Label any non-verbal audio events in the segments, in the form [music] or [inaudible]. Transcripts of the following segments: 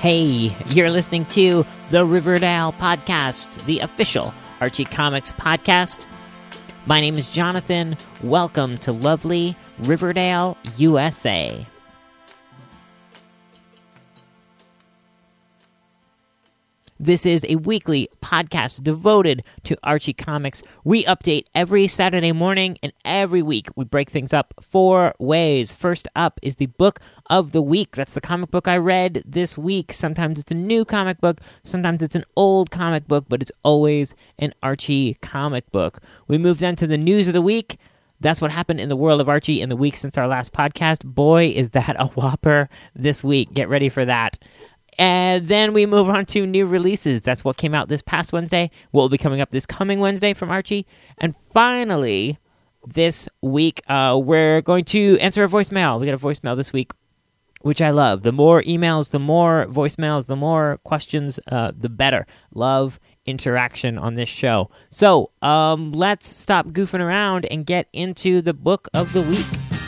Hey, you're listening to the Riverdale Podcast, the official Archie Comics podcast. My name is Jonathan. Welcome to lovely Riverdale, USA. This is a weekly podcast devoted to Archie Comics. We update every Saturday morning, and every week we break things up four ways. First up is the book of the week. That's the comic book I read this week. Sometimes it's a new comic book, sometimes it's an old comic book, but it's always an Archie comic book. We move then to the news of the week. That's what happened in the world of Archie in the week since our last podcast. Boy, is that a [laughs] whopper this week. Get ready for that. And then we move on to new releases. That's what came out this past Wednesday, what will be coming up this coming Wednesday from Archie. And finally, this week, uh, we're going to answer a voicemail. We got a voicemail this week, which I love. The more emails, the more voicemails, the more questions, uh, the better. Love interaction on this show. So um, let's stop goofing around and get into the book of the week.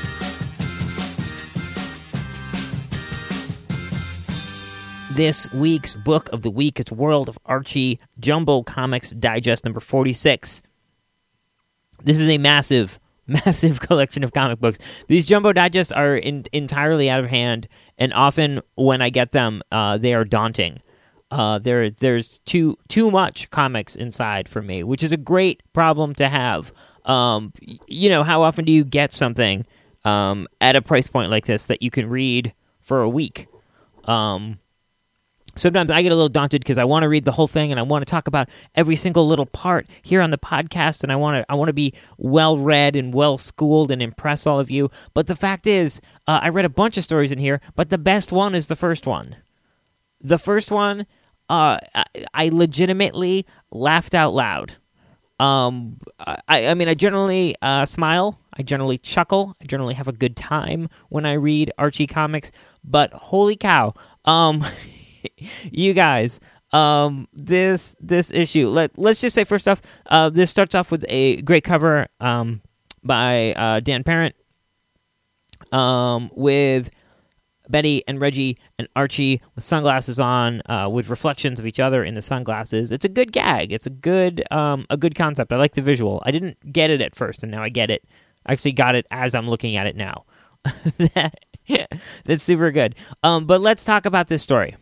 This week's book of the week is World of Archie Jumbo Comics Digest number 46. This is a massive, [laughs] massive collection of comic books. These Jumbo Digests are in, entirely out of hand, and often when I get them, uh, they are daunting. Uh, there, there's too too much comics inside for me, which is a great problem to have. Um, you know, how often do you get something um, at a price point like this that you can read for a week? Um, sometimes I get a little daunted because I want to read the whole thing and I want to talk about every single little part here on the podcast and I want to I want to be well read and well schooled and impress all of you. But the fact is, uh, I read a bunch of stories in here, but the best one is the first one. The first one, uh, I, legitimately laughed out loud. Um, I, I mean, I generally uh, smile. I generally chuckle. I generally have a good time when I read Archie comics. But holy cow, um, [laughs] you guys um this this issue let let's just say first off uh this starts off with a great cover um by uh dan parent um with betty and reggie and archie with sunglasses on uh with reflections of each other in the sunglasses. It's a good gag. It's a good um a good concept. I like the visual. I didn't get it at first and now i get it. I actually got it as i'm looking at it now. [laughs] That's super good. Um but let's talk about this story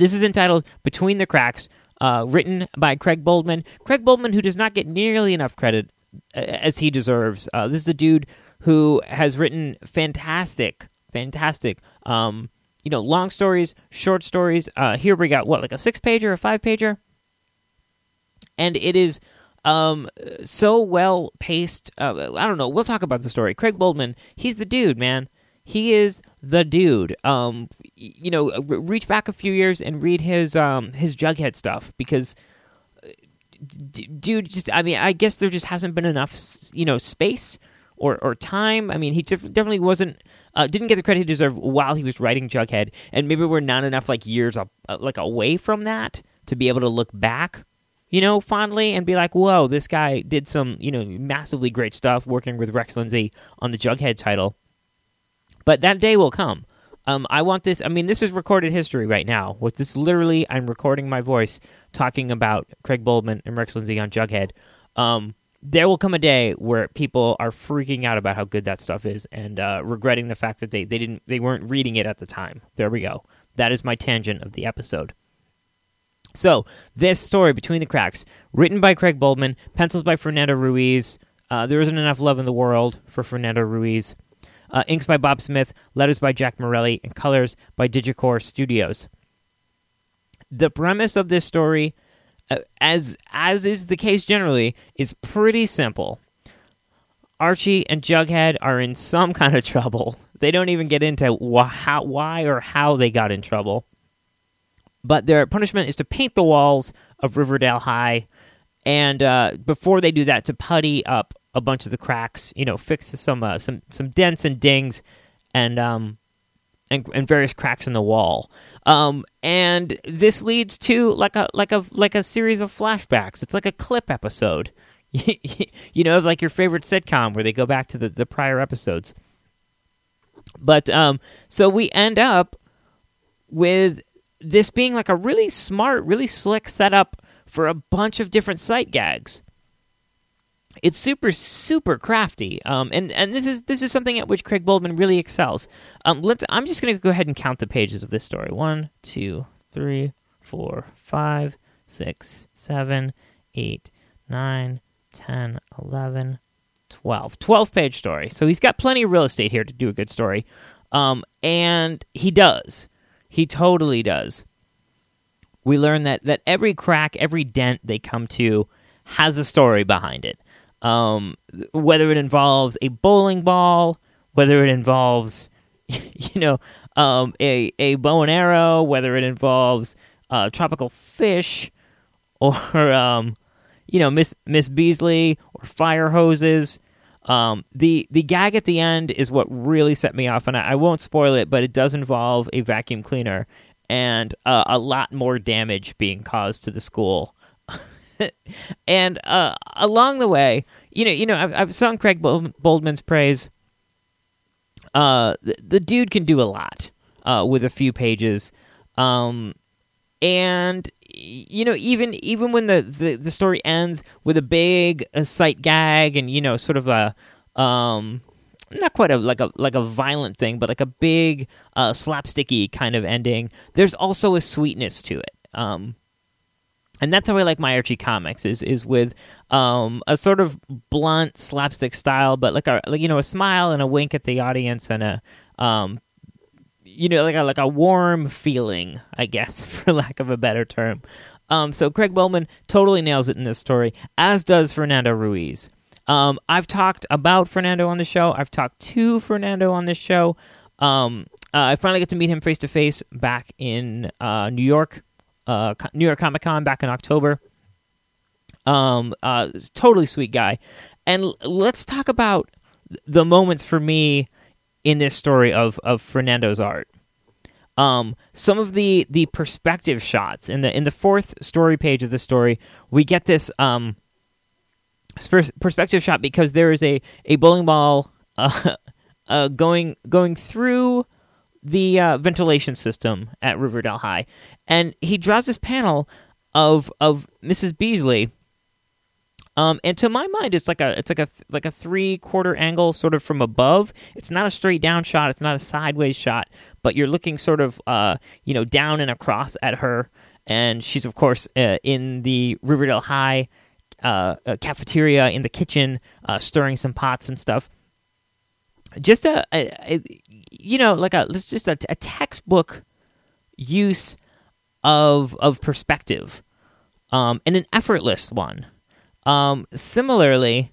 this is entitled Between the Cracks, uh, written by Craig Boldman. Craig Boldman, who does not get nearly enough credit uh, as he deserves. Uh, this is a dude who has written fantastic, fantastic, um, you know, long stories, short stories. Uh, here we got what, like a six pager, a five pager? And it is um, so well paced. Uh, I don't know. We'll talk about the story. Craig Boldman, he's the dude, man. He is the dude. Um, you know, reach back a few years and read his um his Jughead stuff because, d- dude, just I mean, I guess there just hasn't been enough, you know, space or or time. I mean, he def- definitely wasn't. Uh, didn't get the credit he deserved while he was writing Jughead, and maybe we're not enough like years up, uh, like away from that to be able to look back, you know, fondly and be like, "Whoa, this guy did some, you know, massively great stuff working with Rex Lindsey on the Jughead title." But that day will come. Um, I want this. I mean, this is recorded history right now. With this, literally, I'm recording my voice talking about Craig Boldman and Rex Lindsey on Jughead. Um, there will come a day where people are freaking out about how good that stuff is and uh, regretting the fact that they, they didn't they weren't reading it at the time. There we go. That is my tangent of the episode. So this story, Between the Cracks, written by Craig Boldman, pencils by Fernando Ruiz. Uh, there isn't enough love in the world for Fernando Ruiz. Uh, inks by Bob Smith, letters by Jack Morelli, and colors by Digikore Studios. The premise of this story, uh, as as is the case generally, is pretty simple. Archie and Jughead are in some [laughs] kind of trouble. They don't even get into wh- how, why or how they got in trouble. But their punishment is to paint the walls of Riverdale High, and uh, before they do that, to putty up a bunch of the cracks, you know, fix some uh, some some dents and dings, and um, and, and various cracks in the wall. Um, and this leads to like a like a like a series of flashbacks. It's like a clip episode, [laughs] you know, like your favorite sitcom where they go back to the the prior episodes. But um, so we end up with this being like a really smart, really slick setup for a bunch of different sight gags. It's super, super crafty, um, and and this is this is something at which Craig Boldman really excels. Um, let's. I'm just going to go ahead and count the pages of this story. One, two, three, four, five, six, seven, eight, nine, ten, eleven, twelve. Twelve page story. So he's got plenty of real estate here to do a good story, um, and he does. He totally does. We learn that that every crack, every dent they come to has a story behind it. Um, whether it involves a bowling ball, whether it involves, [laughs] you know, um, a a bow and arrow, whether it involves uh, tropical fish, [laughs] or um, you know, Miss Miss Beazley or fire hoses. Um, the the gag at the end is what really set me off, and I, I won't spoil it, but it does involve a vacuum cleaner and uh, a lot more damage being caused to the school. [laughs] and uh, along the way, you know, you know, I've, I've sung Craig Boldman's praise. Uh, the, the, dude can do a lot uh, with a few pages, um, and you know, even even when the, the, the story ends with a big a sight gag and you know, sort of a um, not quite a like a like a violent thing, but like a big uh, slapsticky kind of ending. There's also a sweetness to it. Um, and that's how I like my Archie comics is is with um, a sort of blunt slapstick style, but like a like, you know a smile and a wink at the audience and a um, you know, like a like a warm feeling, I guess, [laughs] for lack of a better term. Um, so Craig Boldman totally nails it in this story, as does Fernando Ruiz. Um, I've talked about Fernando on the show. I've talked to Fernando on this show. Um, uh, I finally got to meet him face to face back in uh, New York, uh, New York Comic Con back in October. Um, uh, totally sweet guy. And l- let's talk about the moments for me in this story of of Fernando's art. Um, some of the the perspective shots in the in the fourth story page of the story, we get this um, perspective shot because there is a a bowling ball uh, [laughs] uh, going going through the uh, ventilation system at Riverdale High, and he draws this panel of of Mrs. Beazley um, and to my mind, it's like a it's like a like a three quarter angle, sort of from above. It's not a straight down shot. It's not a sideways shot, but you're looking sort of uh, you know down and across at her, and she's of course uh, in the Riverdale High uh, uh cafeteria in the kitchen, uh, stirring some pots and stuff. Just a, a, a you know like a just a, a textbook use of of perspective, um, and an effortless one. Um, similarly,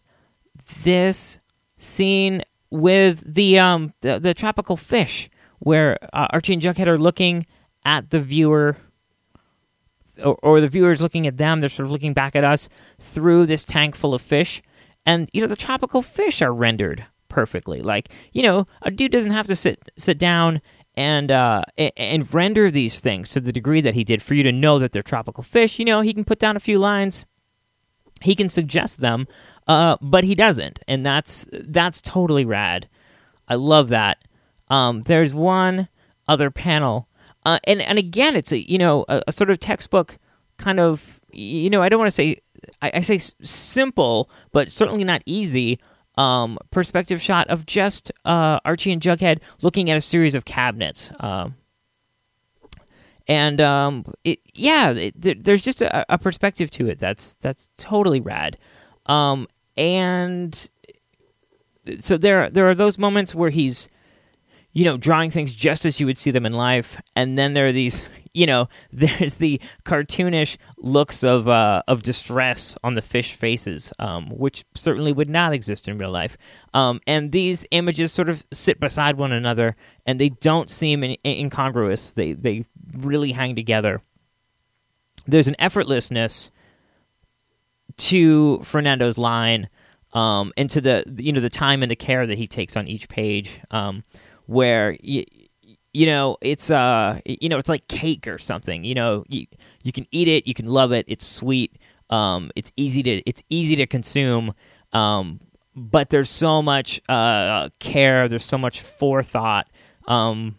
this scene with the um the, the tropical fish, where uh, Archie and Jughead are looking at the viewer, or, or the viewers looking at them. They're sort of looking back at us through this tank full of fish, and you know the tropical fish are rendered perfectly. Like you know, a dude doesn't have to sit sit down and uh, and render these things to the degree that he did for you to know that they're tropical fish. You know, he can put down a few lines he can suggest them, uh, but he doesn't, and that's that's totally rad. I love that. Um, there's one other panel, uh, and and again, it's a you know a, a, sort of textbook kind of you know I don't want to say I, I, say simple, but certainly not easy. Um, perspective shot of just uh, Archie and Jughead looking at a series of cabinets. Um, and um, it, yeah, it, there's just a, a, perspective to it that's that's totally rad. Um, and so there there are those moments where he's you know drawing things just as you would see them in life, and then there are these you know, [laughs] there's the cartoonish looks of uh, of distress on the fish faces, um, which certainly would not exist in real life. Um, and these images sort of sit beside one another, and they don't seem in- incongruous. They they really hang together. There's an effortlessness to Fernando's line, um, and to the you know the time and the care that he takes on each page, um, where y- you know it's uh you know it's like cake or something you know you you can eat it you can love it it's sweet um it's easy to it's easy to consume um but there's so much uh care there's so much forethought um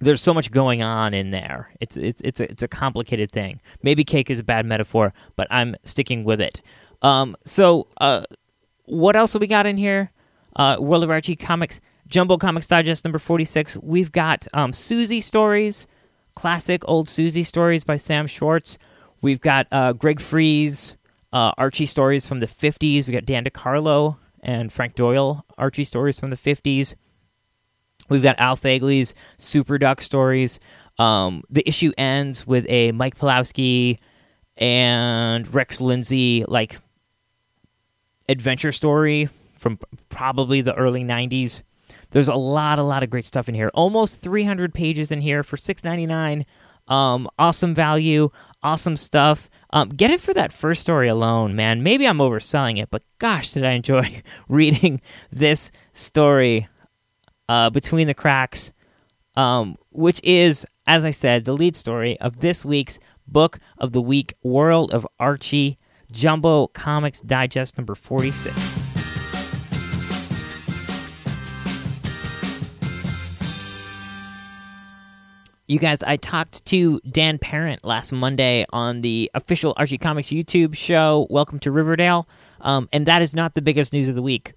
there's so much going on in there. It's it's it's a, it's a complicated thing. Maybe cake is a bad metaphor, but I'm sticking with it. Um, so uh, what else have we got in here? Uh, World of Archie Comics, Jumbo Comics Digest number 46. We've got um, Susie stories, classic old Susie stories by Sam Schwartz. We've got uh, Greg Freeze, uh, Archie stories from the 50s. We got Dan DeCarlo and Frank Doyle Archie stories from the 50s. We've got Al Fagaly's Super Duck stories. Um, the issue ends with a Mike Pellowski and Rex Lindsey like adventure story from probably the early 90s. There's a lot, a lot of great stuff in here. Almost 300 pages in here for 6.99. Um, awesome value, awesome stuff. Um, get it for that first story alone, man. Maybe I'm overselling it, but gosh, did I enjoy [laughs] reading this story uh, between the cracks, um, which is, as I said, the lead story of this week's book of the week, World of Archie, Jumbo Comics Digest number 46. You guys, I talked to Dan Parent last Monday on the official Archie Comics YouTube show, Welcome to Riverdale, um, and that is not the biggest news of the week.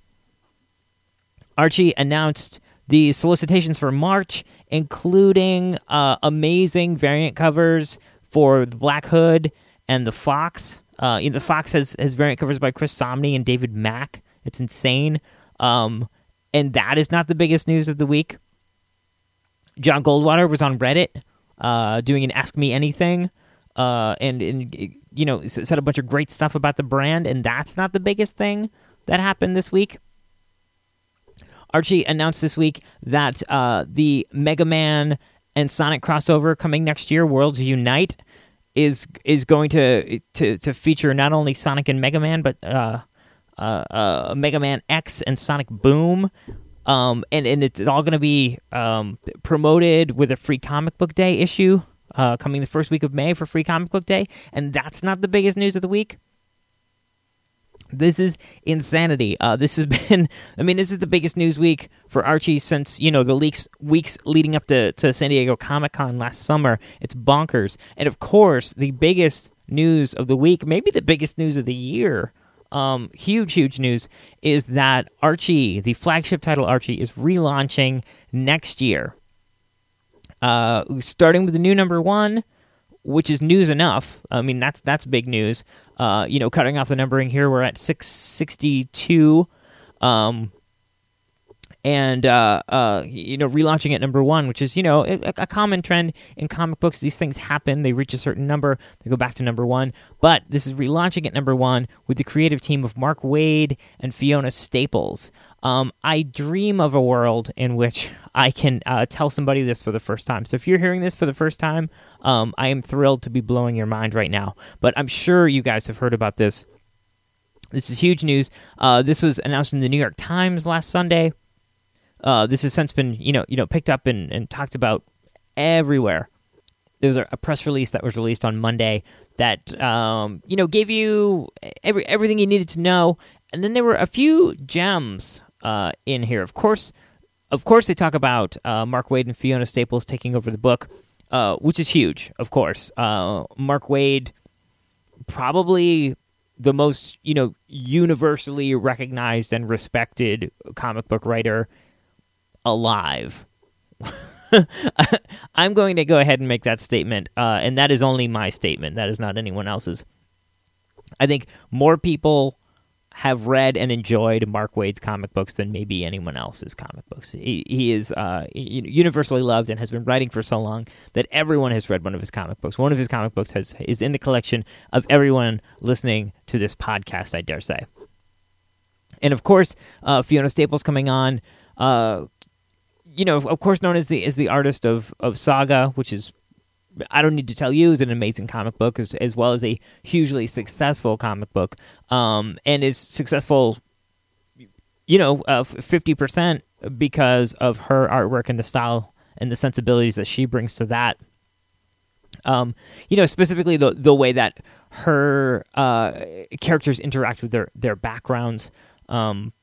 Archie announced the solicitations for March, including uh, amazing variant covers for the Black Hood and the Fox. Uh, the Fox has, has variant covers by Chris Samnee and David Mack. It's insane. Um, and that is not the biggest news of the week. Jon Goldwater was on Reddit uh, doing an Ask Me Anything, uh, and and you know said a bunch of great stuff about the brand, and that's not the biggest thing that happened this week. Archie announced this week that uh, the Mega Man and Sonic crossover coming next year, Worlds Unite, is is going to to, to feature not only Sonic and Mega Man, but uh, uh, uh Mega Man X and Sonic Boom, um, and and it's all going to be um, promoted with a free comic book day issue uh, coming the first week of May for free comic book day, and that's not the biggest news of the week. This is insanity. Uh, this has [laughs] been, I mean, this is the biggest news week for Archie since, you know, the leaks, weeks leading up to, to San Diego Comic Con last summer. It's bonkers. And of course, the biggest news of the week, maybe the biggest news of the year, um, huge, huge news is that Archie, the flagship title Archie, is relaunching next year. Uh, starting with the new number one, which is news enough. I mean, that's that's big news. Uh, you know, cutting off the numbering here, we're at six sixty two. Um, and uh, uh, you know relaunching at number one, which is you know a, a, common trend in comic books. These things happen; they reach a certain number, they go back to number one. But this is relaunching at number one with the creative team of Mark Waid and Fiona Staples. Um, I dream of a world in which I can uh, tell somebody this for the first time. So if you're hearing this for the first time, um, I am thrilled to be blowing your mind right now. But I'm sure you guys have heard about this. This is huge news. Uh, this was announced in the New York Times last Sunday. Uh, this has since been you know you know picked up and, and talked about everywhere. There was a, press release that was released on Monday that um, you know gave you every everything you needed to know, and then there were a few gems uh, in here. Of course, of course, they talk about uh, Mark Waid and Fiona Staples taking over the book, uh, which is huge. Of course, uh, Mark Waid probably the most you know universally recognized and respected comic book writer alive. [laughs] I'm going to go ahead and make that statement, uh, and that is only my statement. That is not anyone else's. I think more people have read and enjoyed Mark Waid's comic books than maybe anyone else's comic books. He, he is uh, universally loved and has been writing for so long that everyone has read one of his comic books. One of his comic books has is in the collection of everyone listening to this podcast. I dare say. And of course, uh, Fiona Staples coming on. Uh, you know, of course, known as the as the artist of of Saga, which is I don't need to tell you is an amazing comic book as, as well as a hugely successful comic book, um, and is successful. You know, fifty uh, percent because of her artwork and the style and the sensibilities that she brings to that. Um, you know, specifically the the way that her uh, characters interact with their their backgrounds. Um,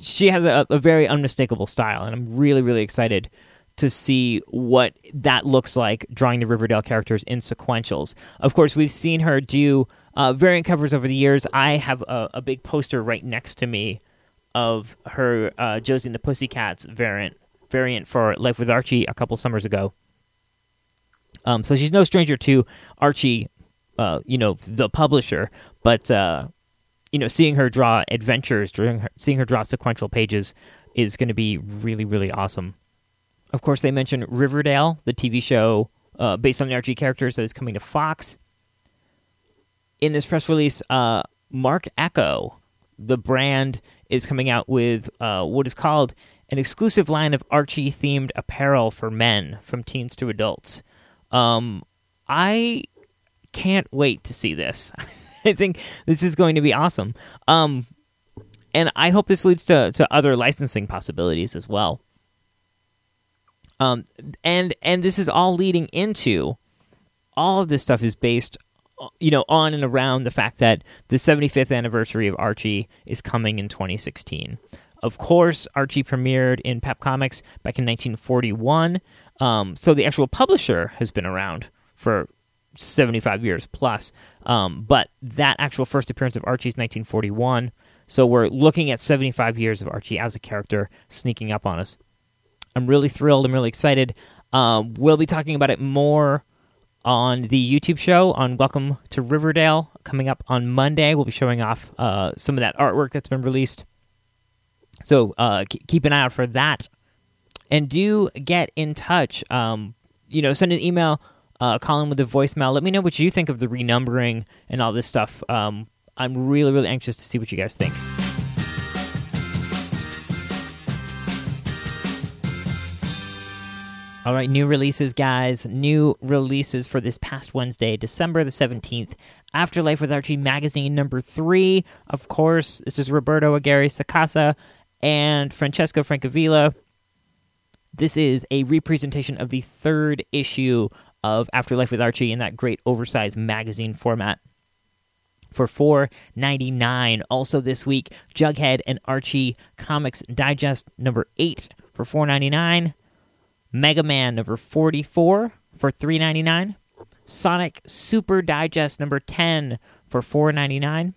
she has a, a, very unmistakable style, and I'm really, really excited to see what that looks like drawing the Riverdale characters in sequentials. Of course, we've seen her do uh, variant covers over the years. I have a, a, big poster right next to me of her uh, Josie and the Pussycats variant variant for Life with Archie a couple summers ago. Um, so she's no stranger to Archie, uh, you know, the publisher, but uh, you know, seeing her draw adventures, her, seeing her draw sequential pages is going to be really, really awesome. Of course, they mentioned Riverdale, the TV show uh, based on the Archie characters that is coming to Fox. In this press release, uh, Marc Ecko, the brand, is coming out with uh, what is called an exclusive line of Archie themed apparel for men, from teens to adults. Um, I can't wait to see this. [laughs] I think this is going to be awesome. Um, and I hope this leads to, to other licensing possibilities as well. Um, and and this is all leading into all of this stuff is based, you know, on and around the fact that the 75th anniversary of Archie is coming in 2016. Of course, Archie premiered in Pep Comics back in 1941. Um, so the actual publisher has been around for 75 years plus. Um, but that actual first appearance of Archie is 1941. So we're looking at 75 years of Archie as a character sneaking up on us. I'm really thrilled. I'm really excited. Um, we'll be talking about it more on the YouTube show on Welcome to Riverdale coming up on Monday. We'll be showing off uh, some of that artwork that's been released. So uh, keep an eye out for that. And do get in touch. Um, you know, send an email, uh, call in with a voicemail. Let me know what you think of the renumbering and all this stuff. Um, I'm really, really anxious to see what you guys think. All right, new releases, guys. New releases for this past Wednesday, December the 17th. Afterlife with Archie magazine number three. Of course, this is Roberto Aguirre Sacasa and Francesco Francavilla. This is a representation of the third issue of Afterlife with Archie in that great oversized magazine format for four ninety nine. Also this week, Jughead and Archie Comics Digest number eight for four ninety nine. Mega Man number 44 for 3.99. Sonic Super Digest number 10 for 4.99.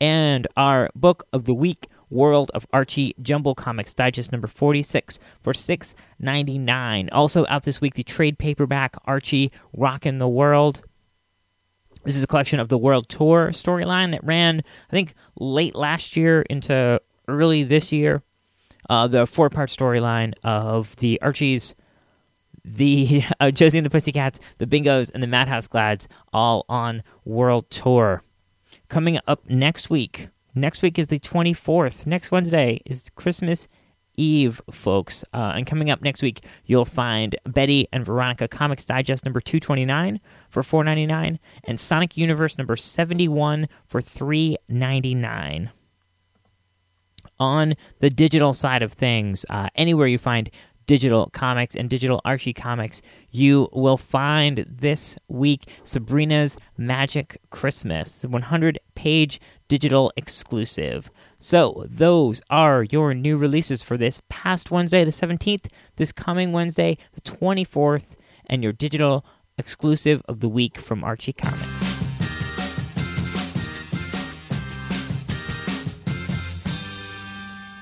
And our book of the week, World of Archie Jumbo Comics Digest number 46 for 6.99. Also out this week the trade paperback Archie Rockin' the World. This is a collection of the World Tour storyline that ran I think late last year into early this year uh, the four part storyline of the Archies, the [laughs] uh, Josie and the Pussycats, the Bingos, and the Madhouse Glads all on world tour. Coming up next week. Next week is the 24th. Next Wednesday is Christmas Eve, folks. Uh, and coming up next week, you'll find Betty and Veronica Comics Digest number 229 for 4.99 and Sonic Universe number 71 for 3.99 on the digital side of things, uh, anywhere you find digital comics and digital Archie comics, you will find this week Sabrina's Magic Christmas, 100 page digital exclusive. So, those are your new releases for this past Wednesday, the 17th, this coming Wednesday, the 24th, and your digital exclusive of the week from Archie Comics.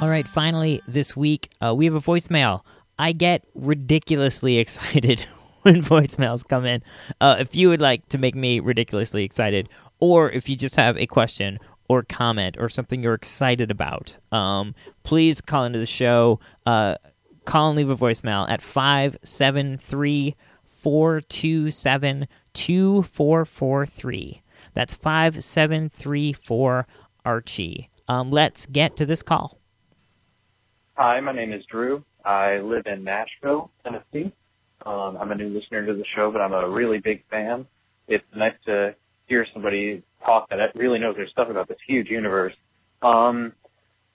All right, finally, this week, uh, we have a voicemail. I get ridiculously [laughs] excited when voicemails come in. Uh, if you would like to make me ridiculously excited, or if you just have a question or comment or something you're excited about, um, please call into the show. Uh, call and leave a voicemail at 573 427 2443. That's 5734 Archie. Um, let's get to this call. Hi, my name is Drew. I live in Nashville, Tennessee. Um, I'm a new listener to the show, but I'm a really big fan. It's nice to hear somebody talk that really knows their stuff about this huge universe. Um,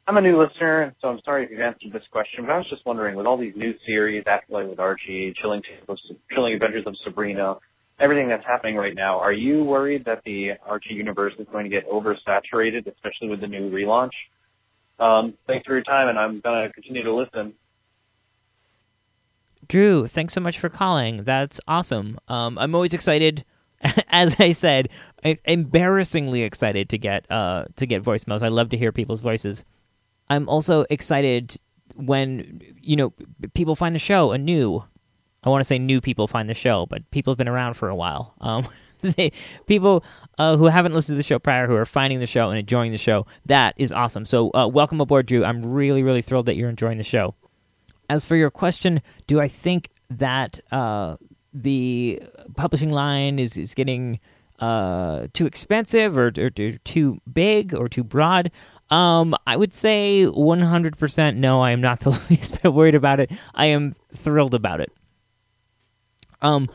I'm a new listener, so I'm sorry if you've answered this question, but I was just wondering, with all these new series, Afterlife with Archie, Chilling, Chilling Adventures of Sabrina, everything that's happening right now, are you worried that the Archie universe is going to get oversaturated, especially with the new relaunch? Um, thanks for your time, and I'm going to continue to listen. Drew, thanks so much for calling. That's awesome. Um, I'm always excited. [laughs] As I said, embarrassingly excited to get uh, to get voicemails. I love to hear people's voices. I'm also excited when you know people find the show anew. I want to say new people find the show, but people have been around for a while. Um, [laughs] they, people uh, who haven't listened to the show prior, who are finding the show and enjoying the show, that is awesome. So, uh, welcome aboard, Drew. I'm really, really thrilled that you're enjoying the show. As for your question, do I think that uh, the publishing line is is getting uh, too expensive or, or, or, too big or too broad? Um, I would say 100% no. I am not the [laughs] least bit worried about it. I am thrilled about it. Um,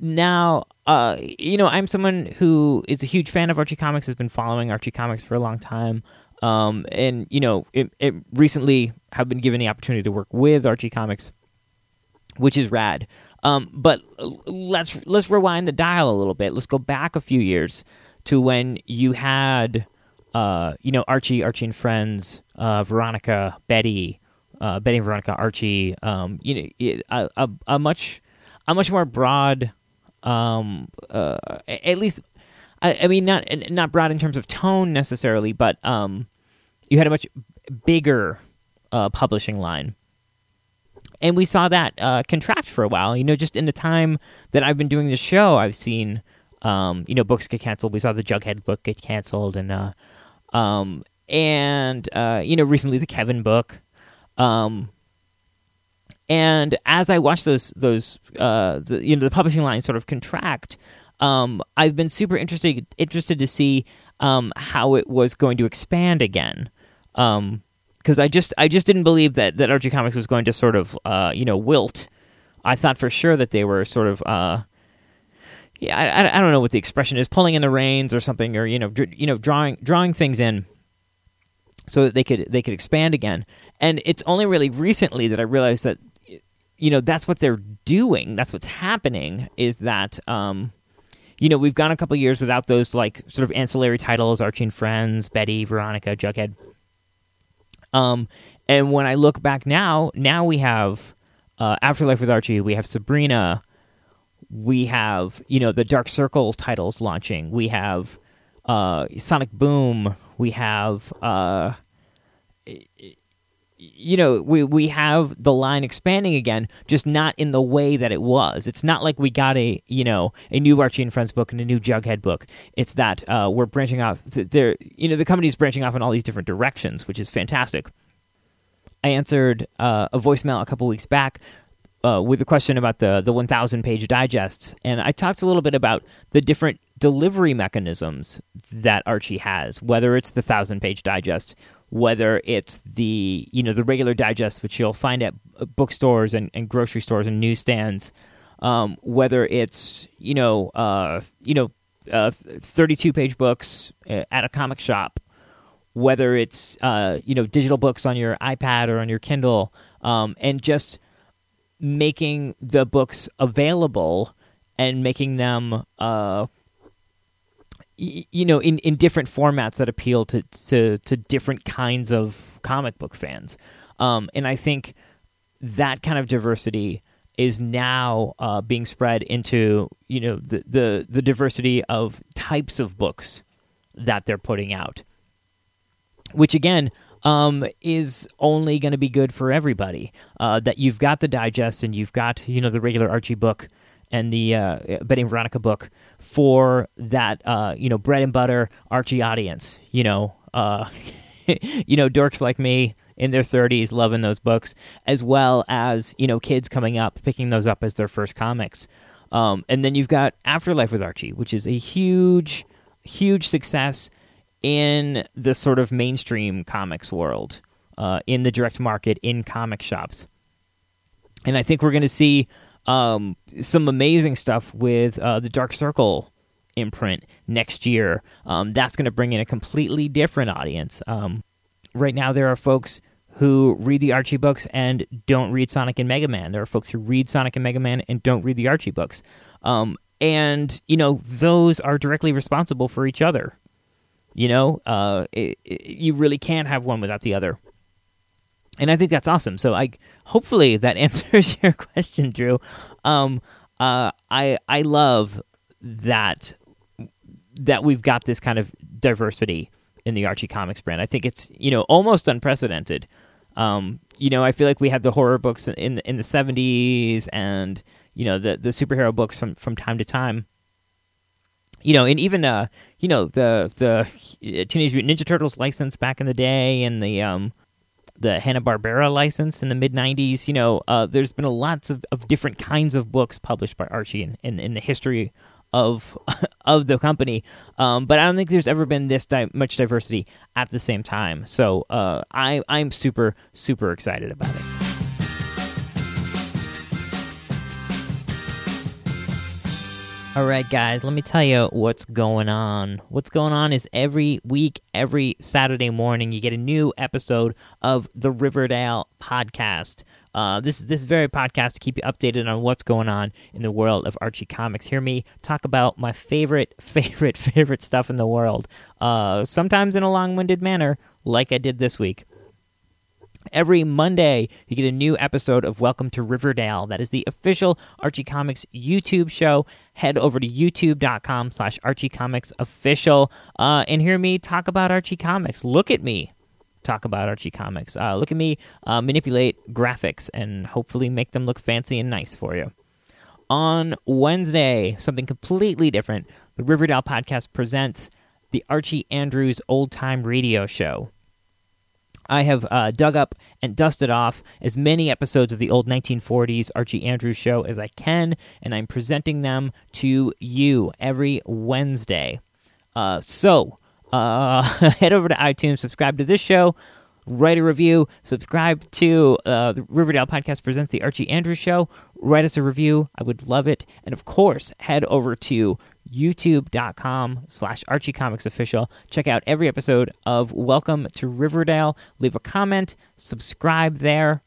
now, uh, you know, I'm someone who is a huge fan of Archie Comics, has been following Archie Comics for a long time. Um, and you know, it, it recently have been given the opportunity to work with Archie Comics, which is rad. Um, but let's let's rewind the dial a little bit. Let's go back a few years to when you had, uh, you know, Archie, Archie and Friends, uh, Veronica, Betty, uh, Betty and Veronica, Archie. Um, you know, a, a, a much a much more broad, um, uh, at least. I, I, mean, not not broad in terms of tone necessarily, but um, you had a much bigger uh, publishing line. And we saw that uh, contract for a while. You know, just in the time that I've been doing the show, I've seen, um, you know, books get canceled. We saw the Jughead book get canceled, and uh, um, and uh, you know, recently the Kevin book. Um, and as I watched those those uh, the, you know the publishing line sort of contract, um, I've been super interested interested to see um, how it was going to expand again. Um, because I just I just didn't believe that that Archie Comics was going to sort of uh, you know wilt. I thought for sure that they were sort of uh, yeah I, I don't know what the expression is pulling in the reins or something or you know dr- you know drawing drawing things in so that they could they could expand again. And it's only really recently that I realized that you know that's what they're doing. That's what's happening is that um, you know we've gone a couple years without those like sort of ancillary titles Archie and Friends, Betty, Veronica, Jughead um, and when I look back now, now we have uh, Afterlife with Archie, we have Sabrina, we have you know the Dark Circle titles launching, we have uh, Sonic Boom, we have uh, you know we we have the line expanding again, just not in the way that it was. It's not like we got a you know a new Archie and Friends book and a new Jughead book. It's that uh, we're branching off. There, you know, the company's branching off in all these different directions, which is fantastic. I answered uh, a voicemail a couple weeks back uh, with a question about the the 1,000 page digests, and I talked a little bit about the different delivery mechanisms that Archie has, whether it's the thousand page digest whether it's the you know the regular digest which you'll find at bookstores and, and grocery stores and newsstands um, whether it's you know uh, you know uh, 32 page books uh, at a comic shop whether it's uh, you know digital books on your ipad or on your kindle um, and just making the books available and making them uh, you know in, in different formats that appeal to, to to different kinds of comic book fans. Um, and i think that kind of diversity is now uh, being spread into you know the, the the diversity of types of books that they're putting out which again um, is only going to be good for everybody uh, that you've got the digest and you've got you know the regular archie book and the uh, Betty Veronica book for that uh, you know bread and butter Archie audience. You know, uh, [laughs] you know dorks like me in their 30s loving those books, as well as you know kids coming up picking those up as their first comics. Um, and then you've got Afterlife with Archie, which is a huge, huge success in the sort of mainstream comics world, uh, in the direct market, in comic shops. And I think we're going to see um, some amazing stuff with uh, the Dark Circle imprint next year. Um, that's going to bring in a completely different audience. Um, right now, there are folks who read the Archie books and don't read Sonic and Mega Man. There are folks who read Sonic and Mega Man and don't read the Archie books. Um, and, you know, those are directly responsible for each other. You know, uh, it, it, you really can't have one without the other. And I think that's awesome. So I hopefully that [laughs] answers your question, Drew. Um, uh, I I love that that we've got this kind of diversity in the Archie Comics brand. I think it's you know almost unprecedented. Um, you know, I feel like we had the horror books in in the seventies, and you know the the superhero books from from time to time. You know, and even uh, you know the the Teenage Mutant Ninja Turtles license back in the day, and the um, the Hanna Barbera license in the mid '90s. You know, uh, there's been a lots of, of different kinds of books published by Archie in, in, in the history of [laughs] of the company. Um, but I don't think there's ever been this di- much diversity at the same time. So uh, I I'm super super excited about it. All right, guys, let me tell you what's going on. What's going on is every week, every Saturday morning, you get a new episode of the Riverdale podcast. Uh, this this very podcast to keep you updated on what's going on in the world of Archie comics. Hear me talk about my favorite, [laughs] favorite, favorite stuff in the world. Uh, sometimes in a long-winded manner, like I did this week. Every Monday, you get a new episode of Welcome to Riverdale. That is the official Archie Comics YouTube show. Head over to youtube.com slash Archie Comics official uh, and hear me talk about Archie Comics. Look at me talk about Archie Comics. Uh, look at me uh, manipulate graphics and hopefully make them look fancy and nice for you. On Wednesday, something completely different, the Riverdale Podcast presents the Archie Andrews Old Time Radio Show. I have uh, dug up and dusted off as many episodes of the old 1940s Archie Andrews show as I can, and I'm presenting them to you every Wednesday. Uh, so, uh, [laughs] head over to iTunes, subscribe to this show, write a review, subscribe to uh, the Riverdale Podcast Presents the Archie Andrews Show, write us a review. I would love it. And of course, head over to youtube.com slash archie comics official check out every episode of welcome to riverdale. Leave a comment subscribe there.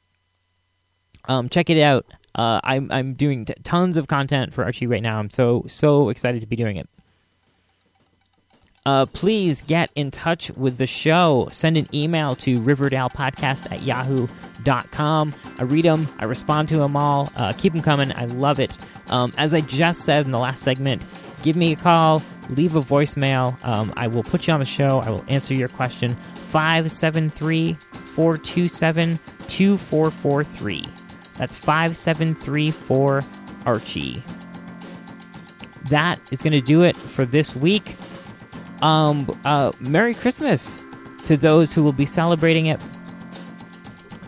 Um, check it out. Uh, I'm, I'm doing t- tons of content for archie right now. I'm so so excited to be doing it uh, please get in touch with the show. Send an email to riverdalepodcast at yahoo.com. I read them, I respond to them all. Uh, keep them coming. I love it. Um, as I just said in the last segment, give me a call, leave a voicemail. Um, I will put you on the show. I will answer your question. 573 427 2443. That's 5734 Archie. That is going to do it for this week. Um, uh, Merry Christmas to those who will be celebrating it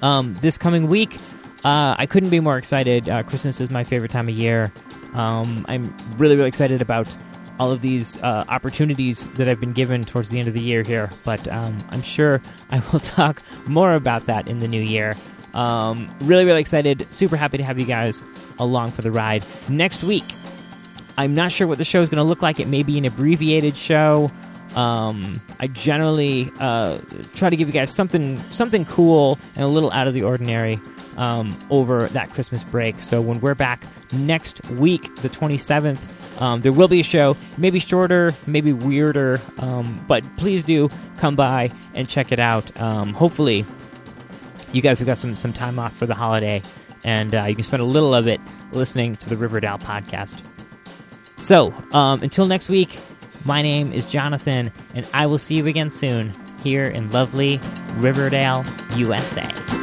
um, this coming week. Uh, I couldn't be more excited. Uh, Christmas is my favorite time of year. Um, I'm really, really excited about all of these uh, opportunities that I've been given towards the end of the year here, but um, I'm sure I will [laughs] talk more about that in the new year. Um, really, really excited. Super happy to have you guys along for the ride. Next week, I'm not sure what the show is going to look like. It may be an abbreviated show. Um, I generally uh, try to give you guys something something cool and a little out of the ordinary um, over that Christmas break. So when we're back next week, the 27th, um, there will be a show. Maybe shorter, maybe weirder, um, but please do come by and check it out. Um, hopefully, you guys have got some some time off for the holiday, and uh, you can spend a little of it listening to the Riverdale podcast. So um, until next week. My name is Jonathan, and I will see you again soon here in lovely Riverdale, USA.